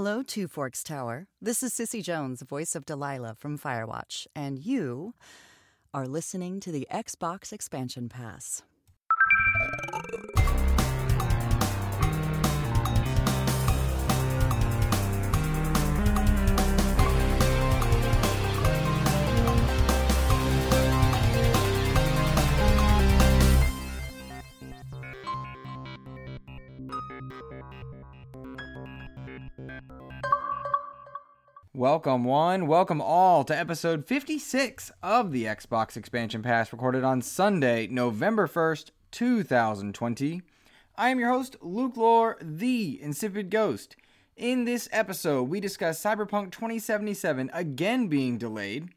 Hello, Two Forks Tower. This is Cissy Jones, voice of Delilah from Firewatch, and you are listening to the Xbox Expansion Pass. Welcome, one. Welcome all to episode 56 of the Xbox Expansion Pass, recorded on Sunday, November 1st, 2020. I am your host, Luke Lore, the Insipid Ghost. In this episode, we discuss Cyberpunk 2077 again being delayed.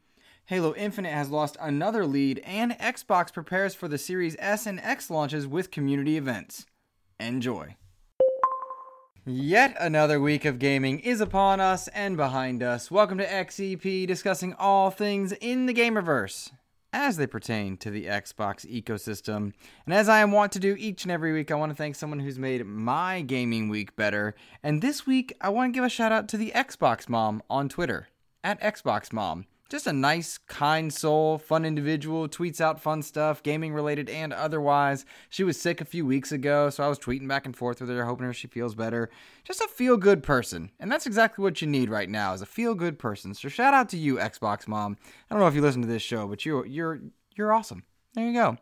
Halo Infinite has lost another lead, and Xbox prepares for the Series S and X launches with community events. Enjoy. Yet another week of gaming is upon us and behind us. Welcome to XEP, discussing all things in the Gamerverse as they pertain to the Xbox ecosystem. And as I am wont to do each and every week, I want to thank someone who's made my gaming week better. And this week, I want to give a shout out to the Xbox Mom on Twitter at Xbox Mom just a nice, kind soul, fun individual, tweets out fun stuff, gaming related and otherwise. She was sick a few weeks ago, so I was tweeting back and forth with her, hoping her she feels better. Just a feel good person. And that's exactly what you need right now is a feel good person. So shout out to you, Xbox Mom. I don't know if you listen to this show, but you're you're you're awesome. There you go.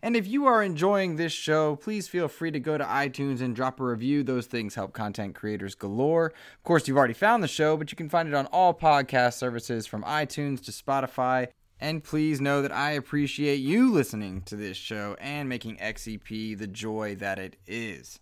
And if you are enjoying this show, please feel free to go to iTunes and drop a review. Those things help content creators galore. Of course, you've already found the show, but you can find it on all podcast services from iTunes to Spotify. And please know that I appreciate you listening to this show and making XEP the joy that it is.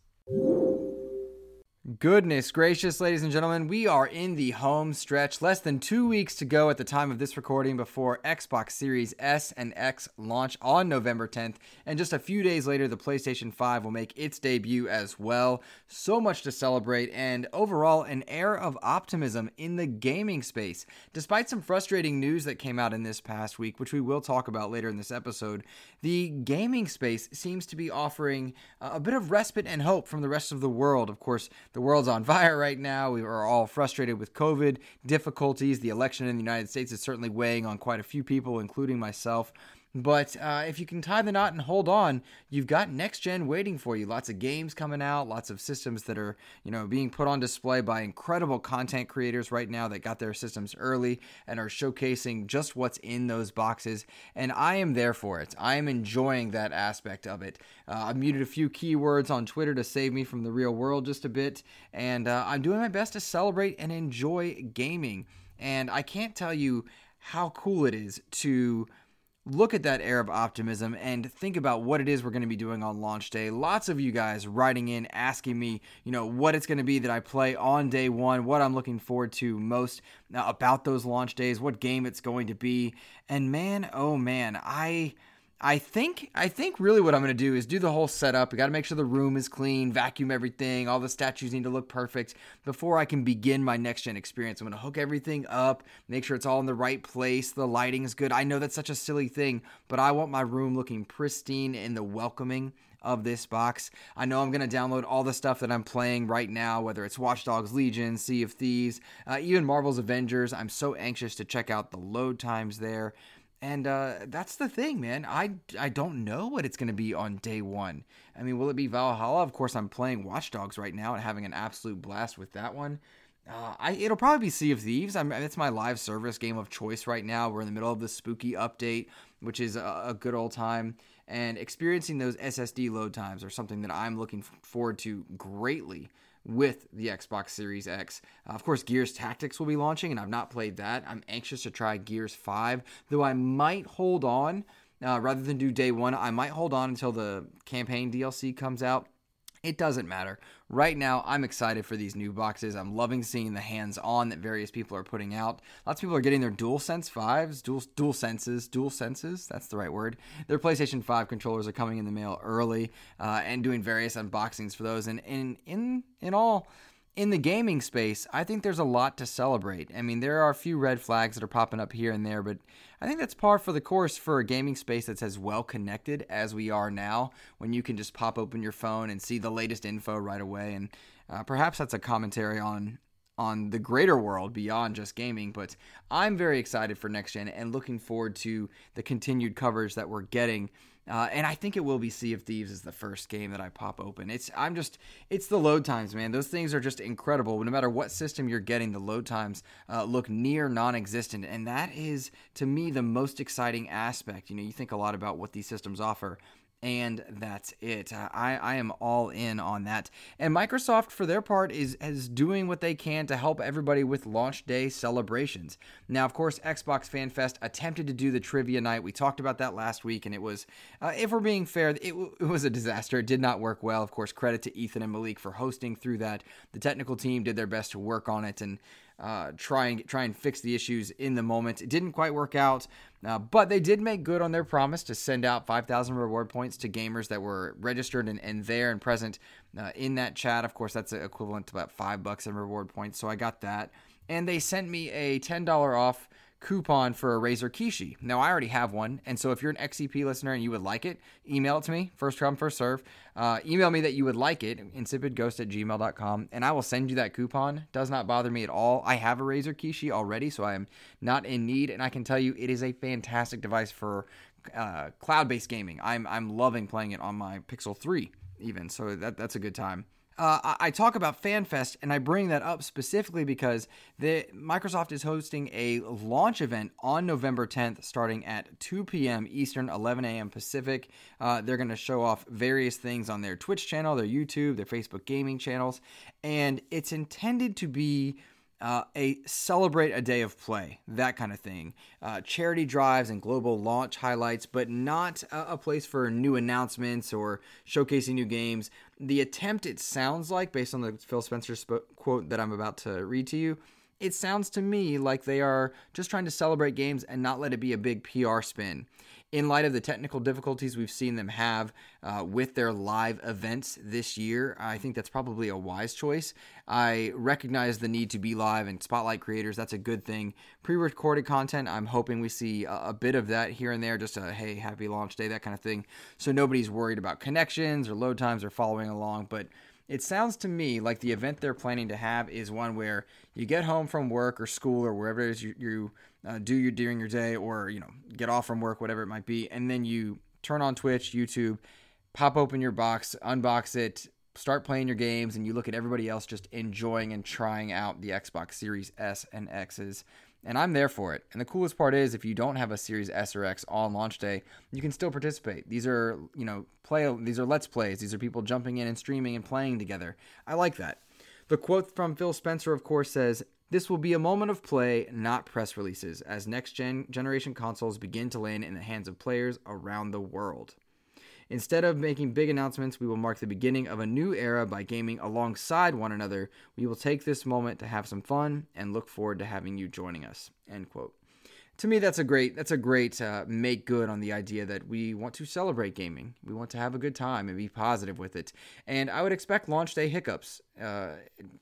Goodness gracious, ladies and gentlemen, we are in the home stretch. Less than two weeks to go at the time of this recording before Xbox Series S and X launch on November 10th. And just a few days later, the PlayStation 5 will make its debut as well. So much to celebrate, and overall, an air of optimism in the gaming space. Despite some frustrating news that came out in this past week, which we will talk about later in this episode, the gaming space seems to be offering a bit of respite and hope from the rest of the world. Of course, the the world's on fire right now. We are all frustrated with COVID difficulties. The election in the United States is certainly weighing on quite a few people, including myself. But uh, if you can tie the knot and hold on, you've got next gen waiting for you. Lots of games coming out, lots of systems that are you know being put on display by incredible content creators right now that got their systems early and are showcasing just what's in those boxes. And I am there for it. I am enjoying that aspect of it. Uh, I muted a few keywords on Twitter to save me from the real world just a bit, and uh, I'm doing my best to celebrate and enjoy gaming. And I can't tell you how cool it is to look at that air of optimism and think about what it is we're going to be doing on launch day. Lots of you guys writing in asking me, you know, what it's going to be that I play on day one, what I'm looking forward to most uh, about those launch days, what game it's going to be. And man, oh man, I I think I think really what I'm to do is do the whole setup. We got to make sure the room is clean, vacuum everything, all the statues need to look perfect before I can begin my next gen experience. I'm to hook everything up, make sure it's all in the right place, the lighting is good. I know that's such a silly thing, but I want my room looking pristine and the welcoming of this box. I know I'm going to download all the stuff that I'm playing right now, whether it's Watch Dogs Legion, Sea of Thieves, uh, even Marvel's Avengers. I'm so anxious to check out the load times there. And uh, that's the thing, man. I, I don't know what it's going to be on day one. I mean, will it be Valhalla? Of course, I'm playing Watch Dogs right now and having an absolute blast with that one. Uh, I, it'll probably be Sea of Thieves. I'm, it's my live service game of choice right now. We're in the middle of the spooky update, which is a, a good old time. And experiencing those SSD load times are something that I'm looking forward to greatly with the Xbox Series X. Uh, of course, Gears Tactics will be launching, and I've not played that. I'm anxious to try Gears 5, though I might hold on. Uh, rather than do day one, I might hold on until the campaign DLC comes out it doesn't matter. Right now, I'm excited for these new boxes. I'm loving seeing the hands-on that various people are putting out. Lots of people are getting their DualSense 5s, dual dual senses, dual senses. That's the right word. Their PlayStation 5 controllers are coming in the mail early uh, and doing various unboxings for those. And in in in all, in the gaming space, I think there's a lot to celebrate. I mean, there are a few red flags that are popping up here and there, but I think that's par for the course for a gaming space that's as well connected as we are now, when you can just pop open your phone and see the latest info right away. And uh, perhaps that's a commentary on on the greater world beyond just gaming. But I'm very excited for next gen and looking forward to the continued coverage that we're getting. Uh, and I think it will be Sea of Thieves is the first game that I pop open. It's I'm just it's the load times, man. Those things are just incredible. No matter what system you're getting, the load times uh, look near non-existent, and that is to me the most exciting aspect. You know, you think a lot about what these systems offer and that's it. I, I am all in on that. And Microsoft, for their part, is is doing what they can to help everybody with launch day celebrations. Now, of course, Xbox Fan Fest attempted to do the trivia night. We talked about that last week, and it was, uh, if we're being fair, it, it was a disaster. It did not work well. Of course, credit to Ethan and Malik for hosting through that. The technical team did their best to work on it, and uh, try and try and fix the issues in the moment. It didn't quite work out, uh, but they did make good on their promise to send out 5,000 reward points to gamers that were registered and, and there and present uh, in that chat. Of course, that's equivalent to about five bucks in reward points. So I got that, and they sent me a $10 off coupon for a Razer Kishi. Now, I already have one, and so if you're an XEP listener and you would like it, email it to me, first come, first serve. Uh, email me that you would like it, insipidghost at gmail.com, and I will send you that coupon. Does not bother me at all. I have a Razer Kishi already, so I am not in need, and I can tell you it is a fantastic device for uh, cloud-based gaming. I'm, I'm loving playing it on my Pixel 3 even, so that, that's a good time uh, I talk about FanFest, and I bring that up specifically because the Microsoft is hosting a launch event on November 10th, starting at 2 p.m. Eastern, 11 a.m. Pacific. Uh, they're going to show off various things on their Twitch channel, their YouTube, their Facebook gaming channels, and it's intended to be uh, a celebrate a day of play, that kind of thing. Uh, charity drives and global launch highlights, but not a, a, place for new announcements or showcasing new games. The attempt, it sounds like, based on the Phil Spencer sp- quote that I'm about to read to you, it sounds to me like they are just trying to celebrate games and not let it be a big PR spin in light of the technical difficulties we've seen them have uh, with their live events this year, I think that's probably a wise choice. I recognize the need to be live and spotlight creators. That's a good thing. Pre recorded content, I'm hoping we see a, a, bit of that here and there, just a hey, happy launch day, that kind of thing. So nobody's worried about connections or load times or following along. But it sounds to me like the event they're planning to have is one where you get home from work or school or wherever it is you, you uh, do your during your day, or you know get off from work, whatever it might be, and then you turn on Twitch, YouTube, pop open your box, unbox it, start playing your games, and you look at everybody else just enjoying and trying out the Xbox Series S and X's. And I'm there for it. And the coolest part is if you don't have a Series S or X on launch day, you can still participate. These are, you know, play these are let's plays. These are people jumping in and streaming and playing together. I like that. The quote from Phil Spencer, of course, says, this will be a moment of play, not press releases, as next gen generation consoles begin to land in the hands of players around the world. Instead of making big announcements, we will mark the beginning of a new era by gaming alongside one another. We will take this moment to have some fun and look forward to having you joining us. End quote to me that's a great that's a great uh, make good on the idea that we want to celebrate gaming. We want to have a good time and be positive with it. And i would expect launch day hiccups uh,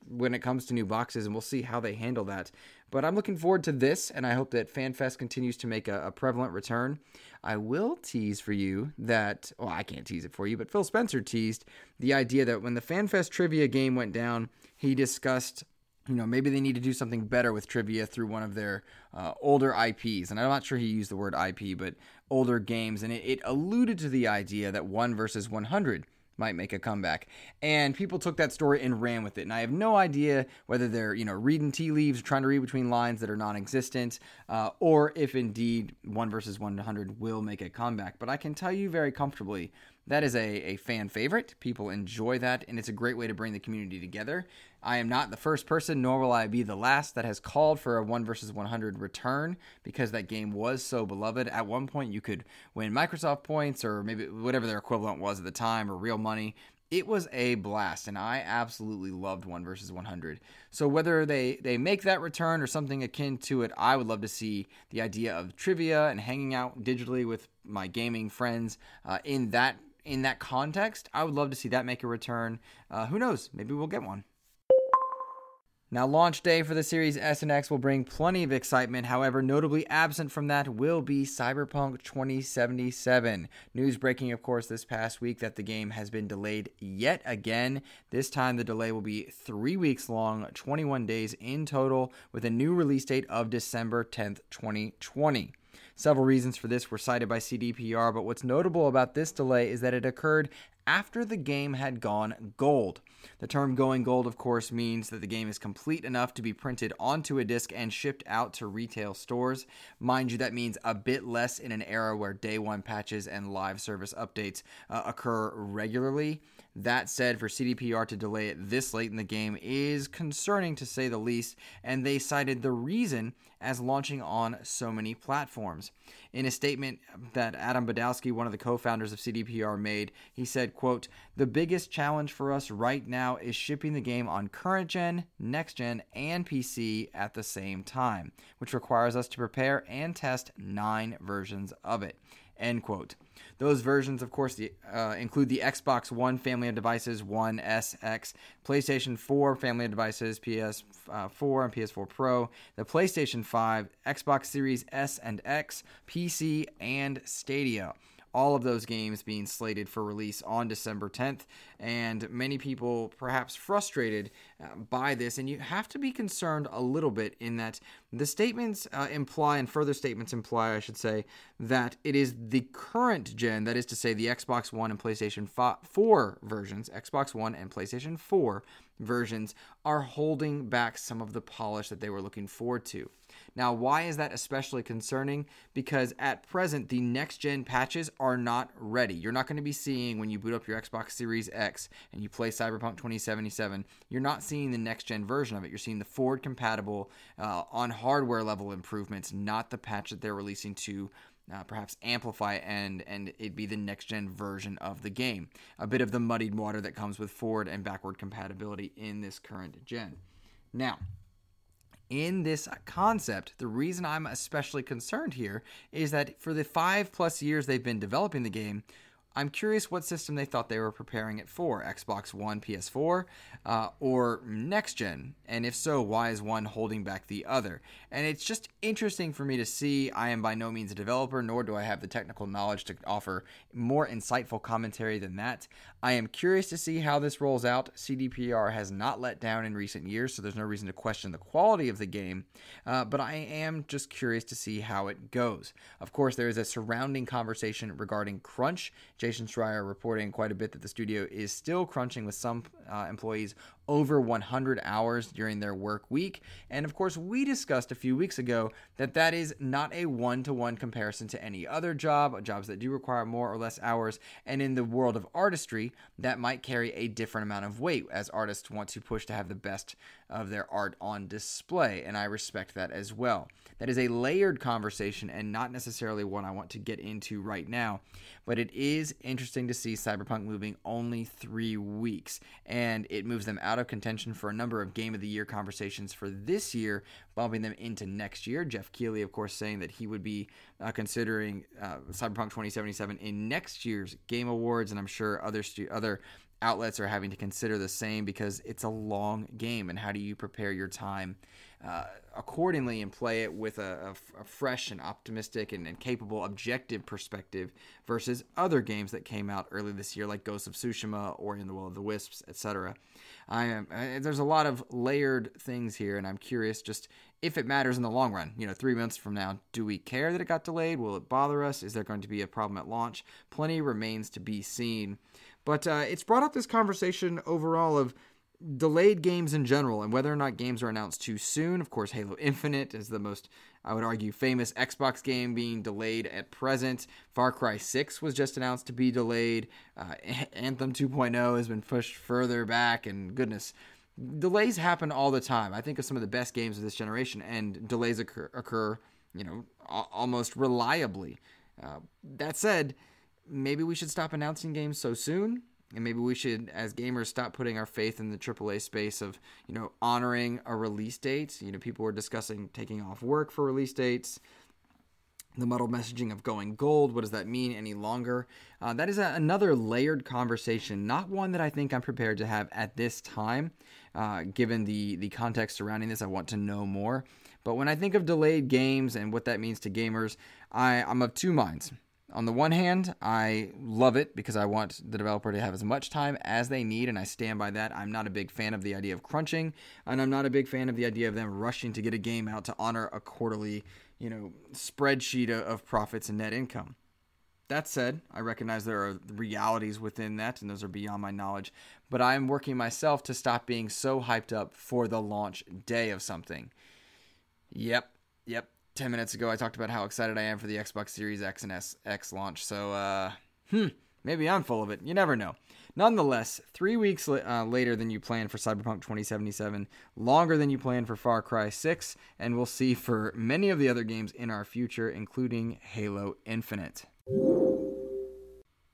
when it comes to new boxes and we'll see how they handle that. But i'm looking forward to this and i hope that fanfest continues to make a, a prevalent return. I will tease for you that well i can't tease it for you but phil spencer teased the idea that when the fanfest trivia game went down he discussed you know, maybe they need to do something better with trivia through one of their uh, older IPs. And I'm not sure he used the word IP, but older games. And it, it alluded to the idea that 1 versus 100 might make a comeback. And people took that story and ran with it. And I have no idea whether they're, you know, reading tea leaves, trying to read between lines that are non existent, uh, or if indeed 1 versus 100 will make a comeback. But I can tell you very comfortably that is a, a fan favorite. People enjoy that, and it's a great way to bring the community together. I am not the first person, nor will I be the last, that has called for a 1 versus 100 return because that game was so beloved. At one point, you could win Microsoft points or maybe whatever their equivalent was at the time or real money. It was a blast, and I absolutely loved 1 versus 100. So, whether they, they make that return or something akin to it, I would love to see the idea of trivia and hanging out digitally with my gaming friends uh, in that in that context, I would love to see that make a return. Uh, who knows? Maybe we'll get one. Now, launch day for the Series S and X will bring plenty of excitement. However, notably absent from that will be Cyberpunk 2077. News breaking, of course, this past week that the game has been delayed yet again. This time, the delay will be three weeks long, 21 days in total, with a new release date of December 10th, 2020. Several reasons for this were cited by CDPR, but what's notable about this delay is that it occurred after the game had gone gold. The term going gold, of course, means that the game is complete enough to be printed onto a disc and shipped out to retail stores. Mind you, that means a bit less in an era where day one patches and live service updates uh, occur regularly. That said, for CDPR to delay it this late in the game is concerning to say the least, and they cited the reason as launching on so many platforms. In a statement that Adam Badowski, one of the co-founders of CDPR, made, he said, quote, The biggest challenge for us right now is shipping the game on current gen, next gen, and PC at the same time, which requires us to prepare and test nine versions of it. End quote. Those versions, of course, the, uh, include the Xbox One family of devices, One S, X, PlayStation 4 family of devices, PS4 uh, and PS4 Pro, the PlayStation 5, Xbox Series S and X, PC, and Stadia all of those games being slated for release on December 10th. And many people perhaps frustrated uh, by this. And you have to be concerned a little bit in that the statements uh, imply, and further statements imply, I should say, that it is the current gen, that is to say, the Xbox One and PlayStation 4 versions, Xbox One and PlayStation 4 versions, are holding back some of the polish that they were looking forward to. Now, why is that especially concerning? Because at present, the next gen patches are not ready. You're not going to be seeing when you boot up your Xbox Series X and you play Cyberpunk 2077, you're not seeing the next gen version of it. You're seeing the forward compatible uh, on hardware level improvements, not the patch that they're releasing to uh, perhaps amplify and and it be the next gen version of the game. A bit of the muddied water that comes with forward and backward compatibility in this current gen. Now, in this concept, the reason I'm especially concerned here is that for the five plus years they've been developing the game, I'm curious what system they thought they were preparing it for Xbox One, PS4, uh, or next gen? And if so, why is one holding back the other? And it's just interesting for me to see. I am by no means a developer, nor do I have the technical knowledge to offer more insightful commentary than that. I am curious to see how this rolls out. CDPR has not let down in recent years, so there's no reason to question the quality of the game, uh, but I am just curious to see how it goes. Of course, there is a surrounding conversation regarding crunch. Jason Schreier reporting quite a bit that the studio is still crunching with some uh, employees over 100 hours during their work week. And of course, we discussed a few weeks ago that that is not a one to one comparison to any other job, jobs that do require more or less hours. And in the world of artistry, that might carry a different amount of weight as artists want to push to have the best of their art on display. And I respect that as well. That is a layered conversation and not necessarily one I want to get into right now. But it is interesting to see Cyberpunk moving only three weeks. And it moves them out of contention for a number of Game of the Year conversations for this year, bumping them into next year. Geoff Keighley, of course, saying that he would be uh, considering uh, Cyberpunk 2077 in next year's Game Awards, and I'm sure other stu- other outlets are having to consider the same because it's a long game, and how do you prepare your time? Uh, accordingly and play it with a, a, a fresh and optimistic and, and, capable objective perspective versus other games that came out early this year like Ghost of Tsushima or In the Will of the Wisps, etc. I am I, there's a lot of layered things here, and I'm curious just if it matters in the long run. You know, three months from now, do we care that it got delayed? Will it bother us? Is there going to be a problem at launch? Plenty remains to be seen. But uh, it's brought up this conversation overall of delayed games in general and whether or not games are announced too soon. Of course, Halo Infinite is the most, I would argue, famous Xbox game being delayed at present. Far Cry 6 was just announced to be delayed. Uh, Anthem 2.0 has been pushed further back, and goodness. Delays happen all the time. I think of some of the best games of this generation, and delays occur, occur you know, almost reliably. Uh, that said, maybe we should stop announcing games so soon and maybe we should as gamers stop putting our faith in the AAA space of you know honoring a release date. You know, people were discussing taking off work for release dates. the muddled messaging of going gold. What does that mean any longer? Uh, that is a, another layered conversation, not one that I think I'm prepared to have at this time. Uh, given the the context surrounding this, I want to know more. But when I think of delayed games and what that means to gamers, I, I'm of two minds. On the one hand, I love it because I want the developer to have as much time as they need, and I stand by that. I'm not a big fan of the idea of crunching, and I'm not a big fan of the idea of them rushing to get a game out to honor a quarterly, you know, spreadsheet of profits and net income. That said, I recognize there are realities within that, and those are beyond my knowledge. But I am working myself to stop being so hyped up for the launch day of something. Yep, yep, 10 minutes ago, I talked about how excited I am for the Xbox Series X and S X launch. So, uh, hmm, maybe I'm full of it. You never know. Nonetheless, three weeks uh, later than you planned for Cyberpunk 2077, longer than you planned for Far Cry 6, and we'll see for many of the other games in our future, including Halo Infinite.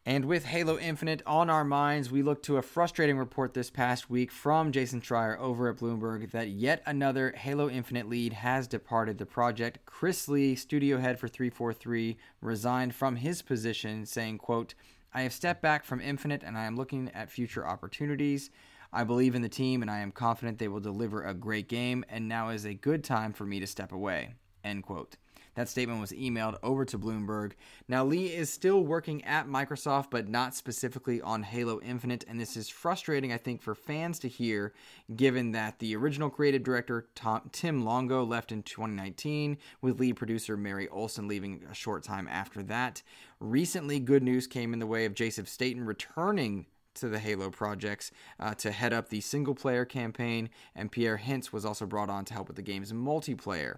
And with Halo Infinite on our minds, we look to a frustrating report this past week from Jason Schreier over at Bloomberg that yet another Halo Infinite lead has departed the project. Chris Lee, studio head for 343, resigned from his position, saying, quote, I have stepped back from Infinite and I am looking at future opportunities. I believe in the team and I am confident they will deliver a great game, and now is a good time for me to step away. End quote. That statement was emailed over to Bloomberg. Now, Lee is still working at Microsoft, but not specifically on Halo Infinite, and this is frustrating, I think, for fans to hear, given that the original creative director, Tom, Tim Longo, left in 2019, with lead producer Mary Olson leaving a short time after that. Recently, good news came in the way of Joseph Staten returning to the Halo projects uh, to head up the single player campaign, and Pierre Hintz was also brought on to help with the game's multiplayer.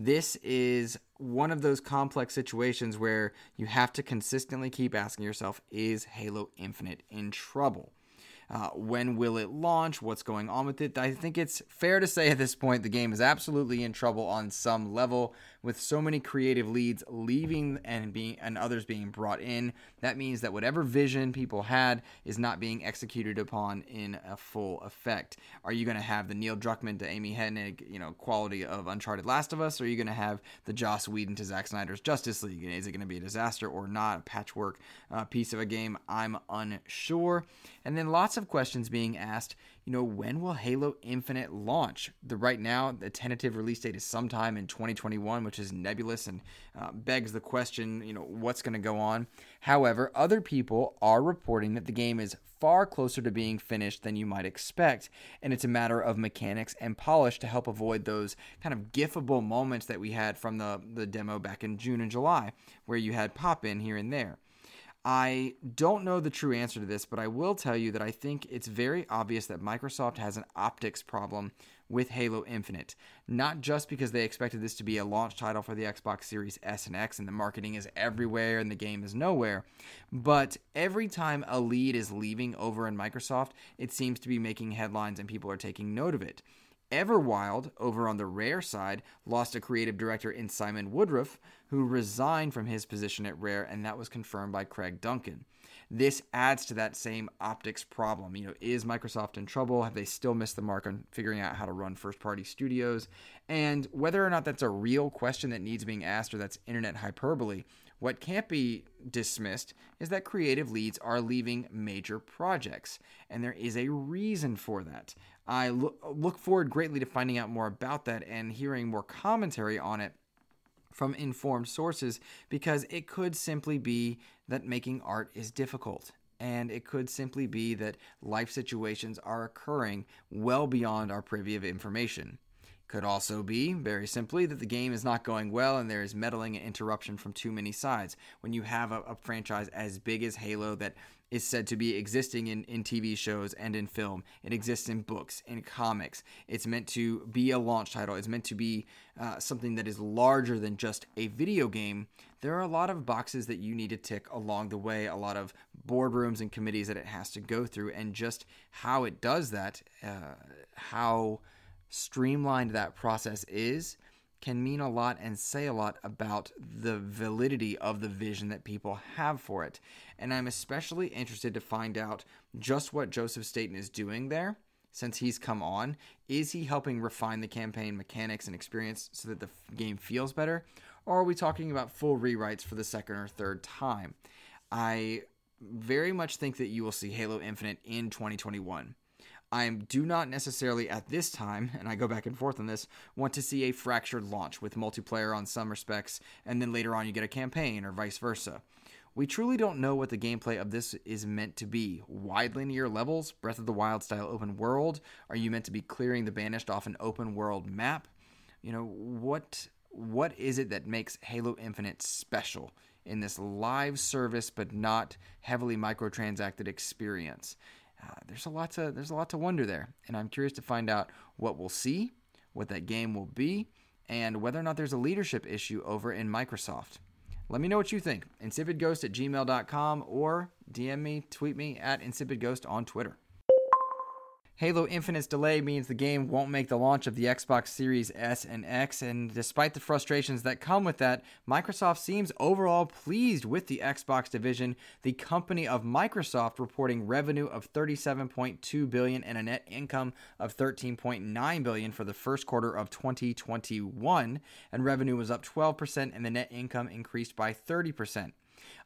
This is one of those complex situations where you have to consistently keep asking yourself is Halo Infinite in trouble? Uh, when will it launch? What's going on with it? I think it's fair to say at this point the game is absolutely in trouble on some level with so many creative leads leaving and being and others being brought in, that means that whatever vision people had is not being executed upon in a full effect. Are you going to have the Neil Druckmann to Amy Hennig, you know, quality of Uncharted Last of Us, or are you going to have the Joss Whedon to Zack Snyder's Justice League? Is it going to be a disaster or not? A patchwork uh, piece of a game? I'm unsure. And then lots of questions being asked you know, when will Halo Infinite launch? The right now, the tentative release date is sometime in 2021, which is nebulous and uh, begs the question, you know, what's going to go on. However, other people are reporting that the game is far closer to being finished than you might expect, and it's a matter of mechanics and polish to help avoid those kind of gifable moments that we had from the the demo back in June and July, where you had pop in here and there. I don't know the true answer to this, but I will tell you that I think it's very obvious that Microsoft has an optics problem with Halo Infinite. Not just because they expected this to be a launch title for the Xbox Series S and X and the marketing is everywhere and the game is nowhere, but every time a lead is leaving over in Microsoft, it seems to be making headlines and people are taking note of it. Everwild, over on the Rare side, lost a creative director in Simon Woodroffe, who resigned from his position at Rare, and that was confirmed by Craig Duncan. This adds to that same optics problem. You know, is Microsoft in trouble? Have they still missed the mark on figuring out how to run first party studios? And whether or not that's a real question that needs being asked or that's internet hyperbole, what can't be dismissed is that creative leads are leaving major projects, and there is a reason for that. I look forward greatly to finding out more about that and hearing more commentary on it from informed sources because it could simply be that making art is difficult. And it could simply be that life situations are occurring well beyond our privy of information. Could also be, very simply, that the game is not going well and there is meddling and interruption from too many sides. When you have a, a, franchise as big as Halo that is said to be existing in, in TV shows and in film, it exists in books, in comics. It's meant to be a launch title, it's meant to be uh, something that is larger than just a video game. There are a lot of boxes that you need to tick along the way, a lot of boardrooms and committees that it has to go through, and just how it does that, uh, how streamlined that process is can mean a lot and say a lot about the validity of the vision that people have for it. And I'm especially interested to find out just what Joseph Staten is doing there since he's come on. Is he helping refine the campaign mechanics and experience so that the game feels better? or are we talking about full rewrites for the second or third time? I very much think that you will see Halo Infinite in 2021. I do not necessarily at this time, and I go back and forth on this, want to see a fractured launch with multiplayer on some respects, and then later on you get a campaign or vice versa. We truly don't know what the gameplay of this is meant to be. Wide linear levels, Breath of the Wild style open world? Are you meant to be clearing the banished off an open world map? You know, what what is it that makes Halo Infinite special in this live service but not heavily microtransacted experience? Uh, there's a lot to there's a lot to wonder there, and I'm curious to find out what we'll see, what that game will be, and whether or not there's a leadership issue over in Microsoft. Let me know what you think. InsipidGhost at gmail.com or DM me, tweet me at InsipidGhost on Twitter. Halo Infinite's delay means the game won't make the launch of the Xbox Series S and X, and despite the frustrations that come with that, Microsoft seems overall pleased with the Xbox division. The company of Microsoft reporting revenue of 37.2 billion and a net income of 13.9 billion for the first quarter of 2021, and revenue was up 12% and the net income increased by 30%.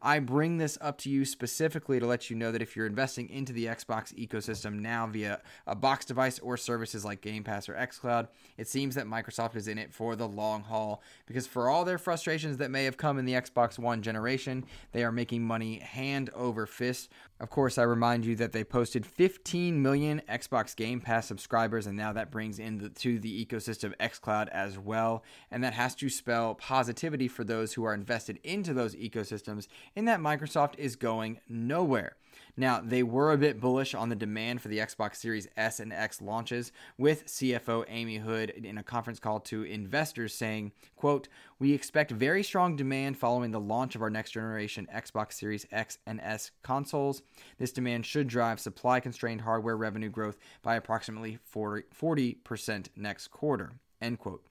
I bring this up to you specifically to let you know that if you're investing into the Xbox ecosystem now via a box device or services like Game Pass or xCloud, it seems that Microsoft is in it for the long haul because for all their frustrations that may have come in the Xbox One generation, they are making money hand over fist. Of course, I remind you that they posted 15 million Xbox Game Pass subscribers, and now that brings into the, the ecosystem xCloud as well. And that has to spell positivity for those who are invested into those ecosystems in that Microsoft is going nowhere. Now, they were a bit bullish on the demand for the Xbox Series S and X launches, with CFO Amy Hood in a conference call to investors saying, quote, We expect very strong demand following the launch of our next generation Xbox Series X and S consoles. This demand should drive supply constrained hardware revenue growth by approximately 40, 40% next quarter, end quote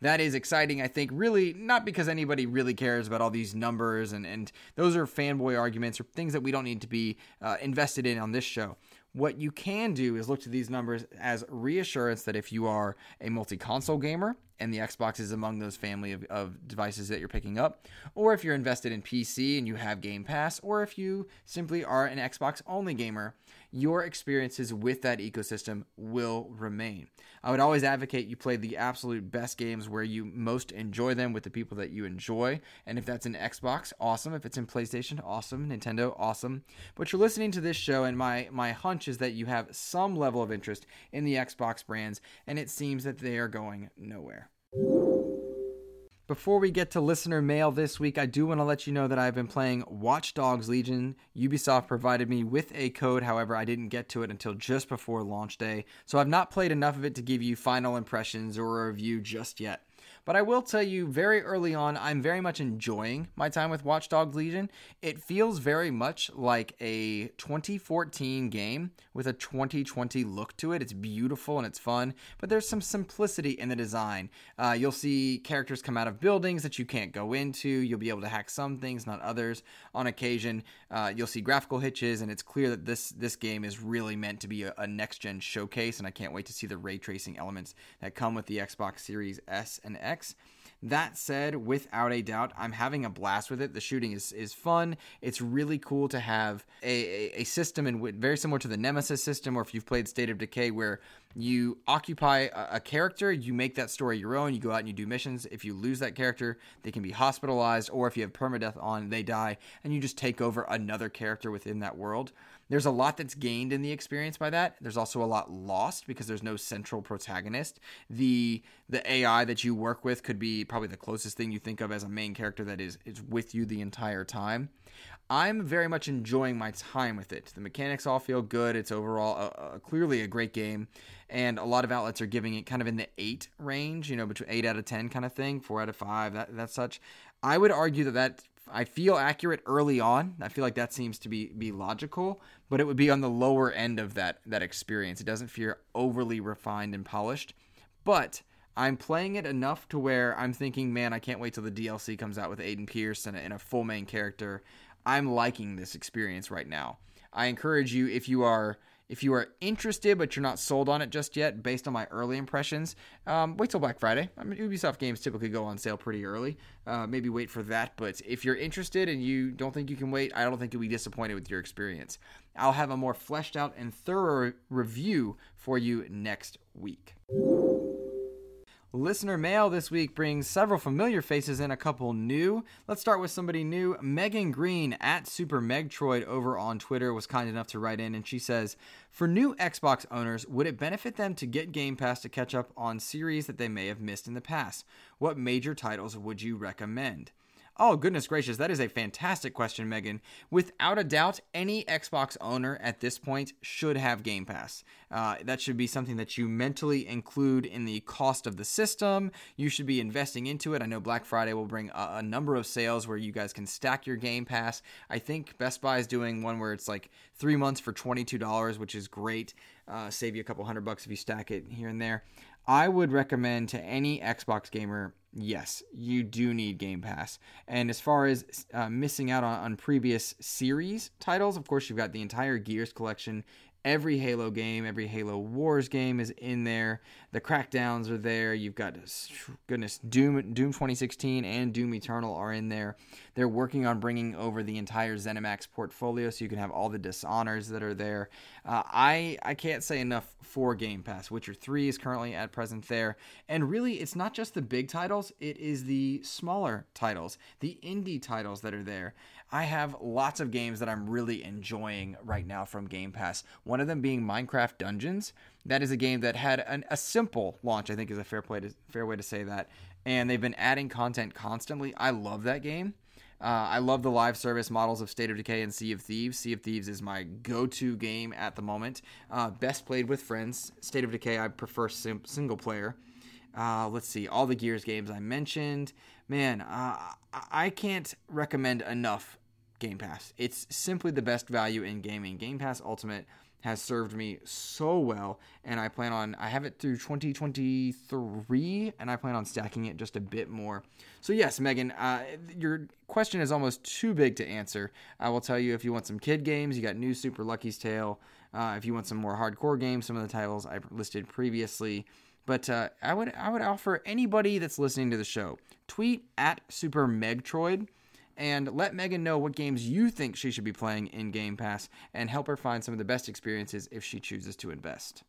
that is exciting, I think, really not because anybody really cares about all these numbers and, and those are fanboy arguments or things that we don't need to be uh, invested in on this show. What you can do is look to these numbers as reassurance that if you are a multi console gamer, and the Xbox is among those family of, of devices that you're picking up, or if you're invested in PC and you have Game Pass, or if you simply are an Xbox only gamer, your experiences with that ecosystem will remain. I would always advocate you play the absolute best games where you most enjoy them with the people that you enjoy. And if that's an Xbox, awesome. If it's in PlayStation, awesome. Nintendo, awesome. But you're listening to this show, and my, my hunch is that you have some level of interest in the Xbox brands, and it seems that they are going nowhere. Before we get to listener mail this week, I do want to let you know that I've been playing Watch Dogs Legion. Ubisoft provided me with a code, however, I didn't get to it until just before launch day, so I've not played enough of it to give you final impressions or a review just yet. But I will tell you very early on, I'm very much enjoying my time with Watch Dogs Legion. It feels very much like a 2014 game with a 2020 look to it. It's beautiful and it's fun, but there's some simplicity in the design. Uh, you'll see characters come out of buildings that you can't go into. You'll be able to hack some things, not others. On occasion, uh, you'll see graphical hitches, and it's clear that this this game is really meant to be a, a next gen showcase. And I can't wait to see the ray tracing elements that come with the Xbox Series S and X. That said, without a doubt, I'm having a blast with it. The shooting is, is fun. It's really cool to have a, a, a system in very similar to the Nemesis system, or if you've played State of Decay, where you occupy a, a, character, you make that story your own, you go out and you do missions. If you lose that character, they can be hospitalized, or if you have permadeath on, they die, and you just take over another character within that world. There's a lot that's gained in the experience by that. There's also a lot lost because there's no central protagonist. The the AI that you work with could be probably the closest thing you think of as a main character that is is with you the entire time. I'm very much enjoying my time with it. The mechanics all feel good. It's overall a, a, clearly a great game, and a lot of outlets are giving it kind of in the eight range, you know, between eight out of ten kind of thing, four out of five, that that such. I would argue that that I feel accurate early on. I feel like that seems to be be logical, but it would be on the lower end of that that experience. It doesn't feel overly refined and polished, but I'm playing it enough to where I'm thinking, man, I can't wait till the DLC comes out with Aiden Pearce and a, and a full main character. I'm liking this experience right now. I encourage you if you are If you are interested but you're not sold on it just yet, based on my early impressions, um, wait till Black Friday. I mean, Ubisoft games typically go on sale pretty early. Uh, maybe wait for that. But if you're interested and you don't think you can wait, I don't think you'll be disappointed with your experience. I'll have a more fleshed out and thorough review for you next week. Listener mail this week brings several familiar faces and a couple new. Let's start with somebody new. Megan Green at Super Megtroid over on Twitter was kind enough to write in, and she says, For new Xbox owners, would it benefit them to get Game Pass to catch up on series that they may have missed in the past? What major titles would you recommend? Oh, goodness gracious. That is a fantastic question, Megan. Without a doubt, any Xbox owner at this point should have Game Pass. Uh, that should be something that you mentally include in the cost of the system. You should be investing into it. I know Black Friday will bring a, a number of sales where you guys can stack your Game Pass. I think Best Buy is doing one where it's like three months for $22, which is great. Uh, save you a couple hundred bucks if you stack it here and there. I would recommend to any Xbox gamer yes, you do need Game Pass. And as far as uh, missing out on, on previous series titles, of course, you've got the entire Gears collection every Halo game, every Halo Wars game is in there. The crackdowns are there. You've got goodness, Doom Doom 2016 and Doom Eternal are in there. They're working on bringing over the entire ZeniMax portfolio, so you can have all the Dishonors that are there. Uh, I I can't say enough for Game Pass. Witcher 3 is currently at present there, and really, it's not just the big titles; it is the smaller titles, the indie titles that are there. I have lots of games that I'm really enjoying right now from Game Pass. One of them being Minecraft Dungeons. That is a game that had an, a simple launch. I think is a fair play to, fair way to say that. And they've been adding content constantly. I love that game. Uh, I love the live service models of State of Decay and Sea of Thieves. Sea of Thieves is my go-to game at the moment. Uh, best played with friends. State of Decay I prefer sim- single player. Uh, let's see, all the Gears games I mentioned. Man, uh, I can't recommend enough Game Pass. It's simply the best value in gaming. Game Pass Ultimate has served me so well, and I plan on I have it through 2023, and I plan on stacking it just a bit more. So yes, Megan, uh, your question is almost too big to answer. I will tell you if you want some kid games, you got New Super Lucky's Tale. Uh, if you want some more hardcore games, some of the titles I've listed previously. But uh, I would I would offer anybody that's listening to the show tweet at Super Megtroid and let Megan know what games you think she should be playing in Game Pass and help her find some of the best experiences if she chooses to invest.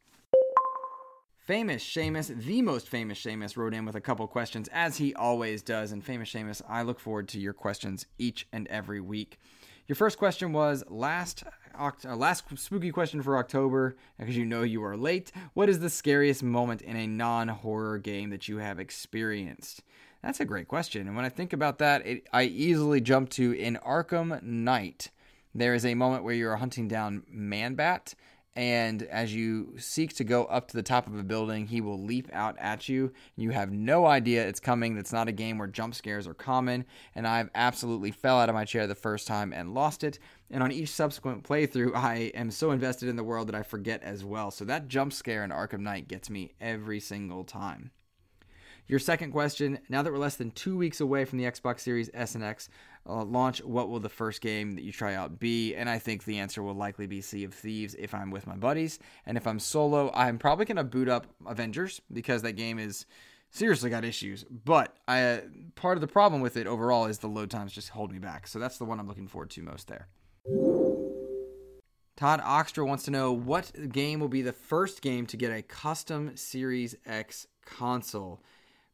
Famous Seamus, the most famous Seamus, wrote in with a couple questions, as he always does. And famous Seamus, I look forward to your questions each and every week. Your first question was last uh, last spooky question for October, because you know you are late. What is the scariest moment in a non horror game that you have experienced? That's a great question. And when I think about that, it, I easily jump to in Arkham Knight. There is a moment where you're hunting down Man-Bat, and as you seek to go up to the top of a building, he will leap out at you. You have no idea it's coming. That's not a game where jump scares are common, and I've absolutely fell out of my chair the first time and lost it. And on each subsequent playthrough, I am so invested in the world that I forget as well. So that jump scare in Arkham Knight gets me every single time. Your second question now that we're less than two weeks away from the Xbox Series S and X uh, launch, what will the first game that you try out be? And I think the answer will likely be Sea of Thieves if I'm with my buddies. And if I'm solo, I'm probably going to boot up Avengers because that game is seriously got issues. But I, uh, part of the problem with it overall is the load times just hold me back. So that's the one I'm looking forward to most there. Todd Oxtra wants to know what game will be the first game to get a custom Series X console.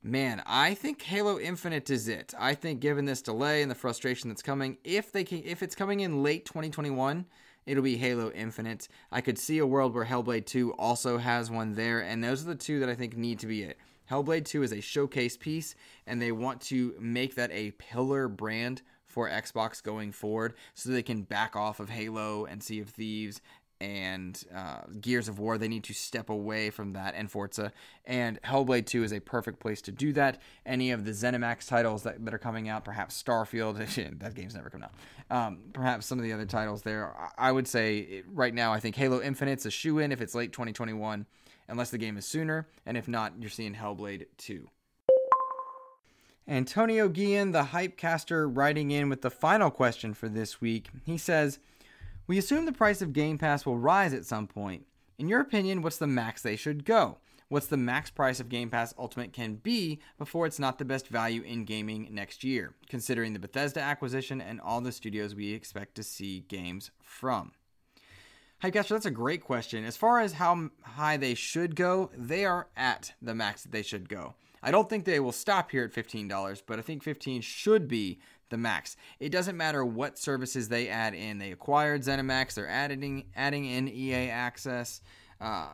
Man, I think Halo Infinite is it. I think given this delay and the frustration that's coming, if they can, if it's coming in late 2021, it'll be Halo Infinite. I could see a world where Hellblade 2 also has one there, and those are the two that I think need to be it. Hellblade 2 is a showcase piece, and they want to make that a pillar brand for Xbox going forward so they can back off of Halo and Sea of Thieves and uh, Gears of War. They need to step away from that and Forza. And Hellblade 2 is a perfect place to do that. Any of the ZeniMax titles that, that are coming out, perhaps Starfield, that game's never coming out. Um, perhaps some of the other titles there. I would say right now, I think Halo Infinite's a shoe in if it's late 2021, unless the game is sooner. And if not, you're seeing Hellblade 2. Antonio Guillen, the hype caster, writing in with the final question for this week. He says, We assume the price of Game Pass will rise at some point. In your opinion, what's the max they should go? What's the max price of Game Pass Ultimate can be before it's not the best value in gaming next year, considering the Bethesda acquisition and all the studios we expect to see games from? Hypecatcher, that's a great question. As far as how high they should go, they are at the max that they should go. I don't think they will stop here at $15, but I think 15 should be the max. It doesn't matter what services they add in. They acquired ZeniMax, they're adding adding in EA access. Uh,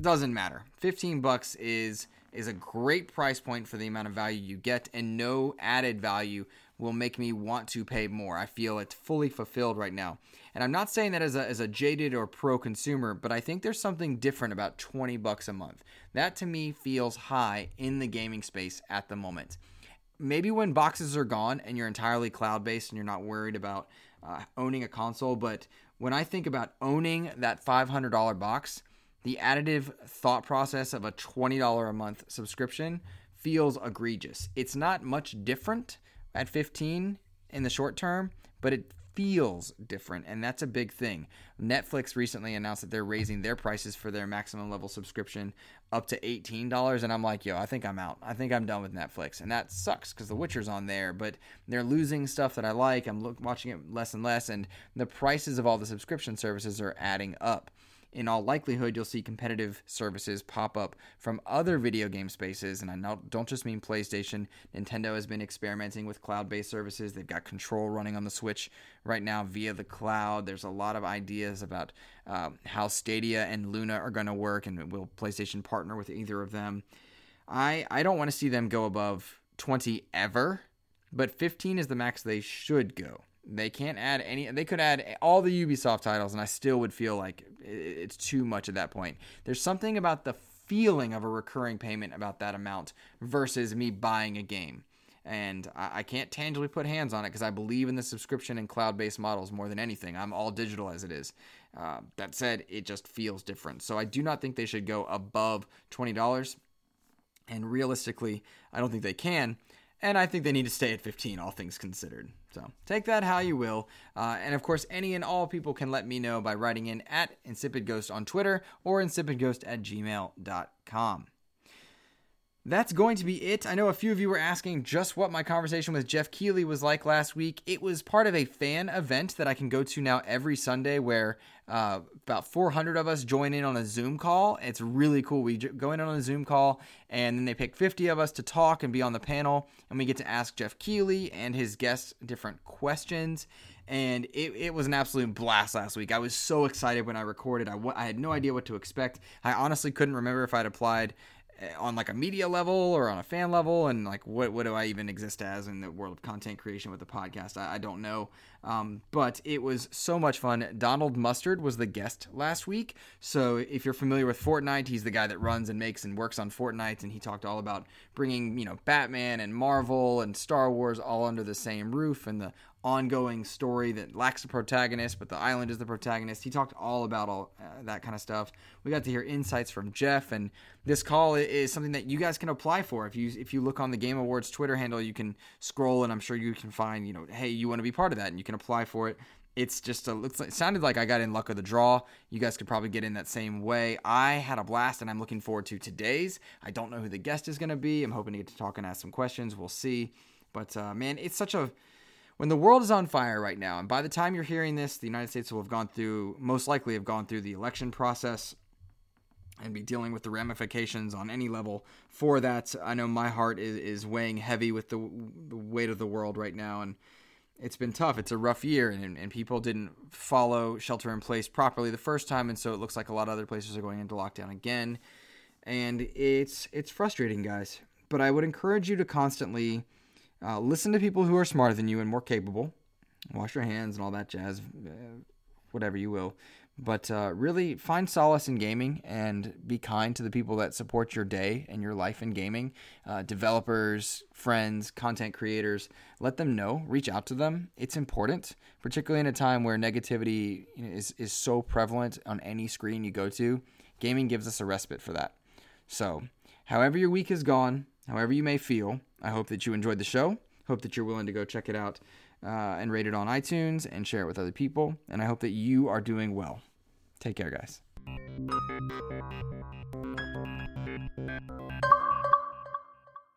doesn't matter. 15 bucks is is a great price point for the amount of value you get and no added value will make me want to pay more. I feel it's fully fulfilled right now. And I'm not saying that as a, as a jaded or pro consumer, but I think there's something different about 20 bucks a month. That to me feels high in the gaming space at the moment. Maybe when boxes are gone and you're entirely cloud based and you're not worried about uh, owning a console, but when I think about owning that $500 box, the additive thought process of a $20 a month subscription feels egregious. It's not much different at 15 in the short term, but it feels different and that's a big thing. Netflix recently announced that they're raising their prices for their maximum level subscription up to $18 and I'm like, "Yo, I think I'm out. I think I'm done with Netflix." And that sucks cuz The Witcher's on there, but they're losing stuff that I like. I'm look, watching it less and less and the prices of all the subscription services are adding up in all likelihood, you'll see competitive services pop up from other video game spaces. And I don't just mean PlayStation. Nintendo has been experimenting with cloud based services. They've got Control running on the Switch right now via the cloud. There's a lot of ideas about uh, how Stadia and Luna are going to work, and will PlayStation partner with either of them? I, I don't want to see them go above 20 ever, but 15 is the max they should go. They can't add any. They could add all the Ubisoft titles, and I still would feel like it's too much at that point. There's something about the feeling of a recurring payment about that amount versus me buying a game. And I, can't tangibly put hands on it because I believe in the subscription and cloud based models more than anything. I'm all digital as it is. Uh, that said, it just feels different. So I do not think they should go above $20. And realistically, I don't think they can. And I think they need to stay at 15, all things considered. So take that how you will. Uh, and of course, any and all people can let me know by writing in at InsipidGhost on Twitter or insipidghost at gmail.com. That's going to be it. I know a few of you were asking just what my conversation with Geoff Keighley was like last week. It was part of a fan event that I can go to now every Sunday where uh, about 400 of us join in on a Zoom call. It's really cool. We go in on a Zoom call and then they pick 50 of us to talk and be on the panel. And we get to ask Geoff Keighley and his guests different questions and it, it was an absolute blast last week. I was so excited when I recorded. I, w- I had no idea what to expect. I honestly couldn't remember if I'd applied on like a media level or on a fan level? And like what what do I even exist as in the world of content creation with the podcast? I, I don't know. Um, but it was so much fun. Donald Mustard was the guest last week. So if you're familiar with Fortnite he's the guy that runs and makes and works on Fortnite and he talked all about bringing you know Batman and Marvel and Star Wars all under the same roof and the ongoing story that lacks a protagonist, but the island is the protagonist. He talked all about all uh, that kind of stuff. We got to hear insights from Geoff, and this call is something that you guys can apply for. If you if you look on the Game Awards Twitter handle, you can scroll, and I'm sure you can find you know, hey, you want to be part of that, and you can apply for it. It's just a, looks like, it sounded like I got in luck of the draw. You guys could probably get in that same way. I had a blast, and I'm looking forward to today's. I don't know who the guest is going to be. I'm hoping to get to talk and ask some questions. We'll see. But uh, man, it's such a when the world is on fire right now, and by the time you're hearing this, the United States will have gone through, most likely have gone through the election process and be dealing with the ramifications on any level for that. I know my heart is, is weighing heavy with the, the weight of the world right now, and it's been tough. It's a rough year, and, and people didn't follow shelter in place properly the first time, and so it looks like a lot of other places are going into lockdown again, and it's it's frustrating, guys. But I would encourage you to constantly uh, listen to people who are smarter than you and more capable. Wash your hands and all that jazz, uh, whatever you will. But uh, really find solace in gaming and be kind to the people that support your day and your life in gaming. Uh, developers, friends, content creators, let them know. Reach out to them. It's important, particularly in a time where negativity is, is so prevalent on any screen you go to. Gaming gives us a respite for that. So, however your week has gone, however you may feel, I hope that you enjoyed the show. Hope that you're willing to go check it out uh, and rate it on iTunes and share it with other people. And I hope that you are doing well. Take care, guys.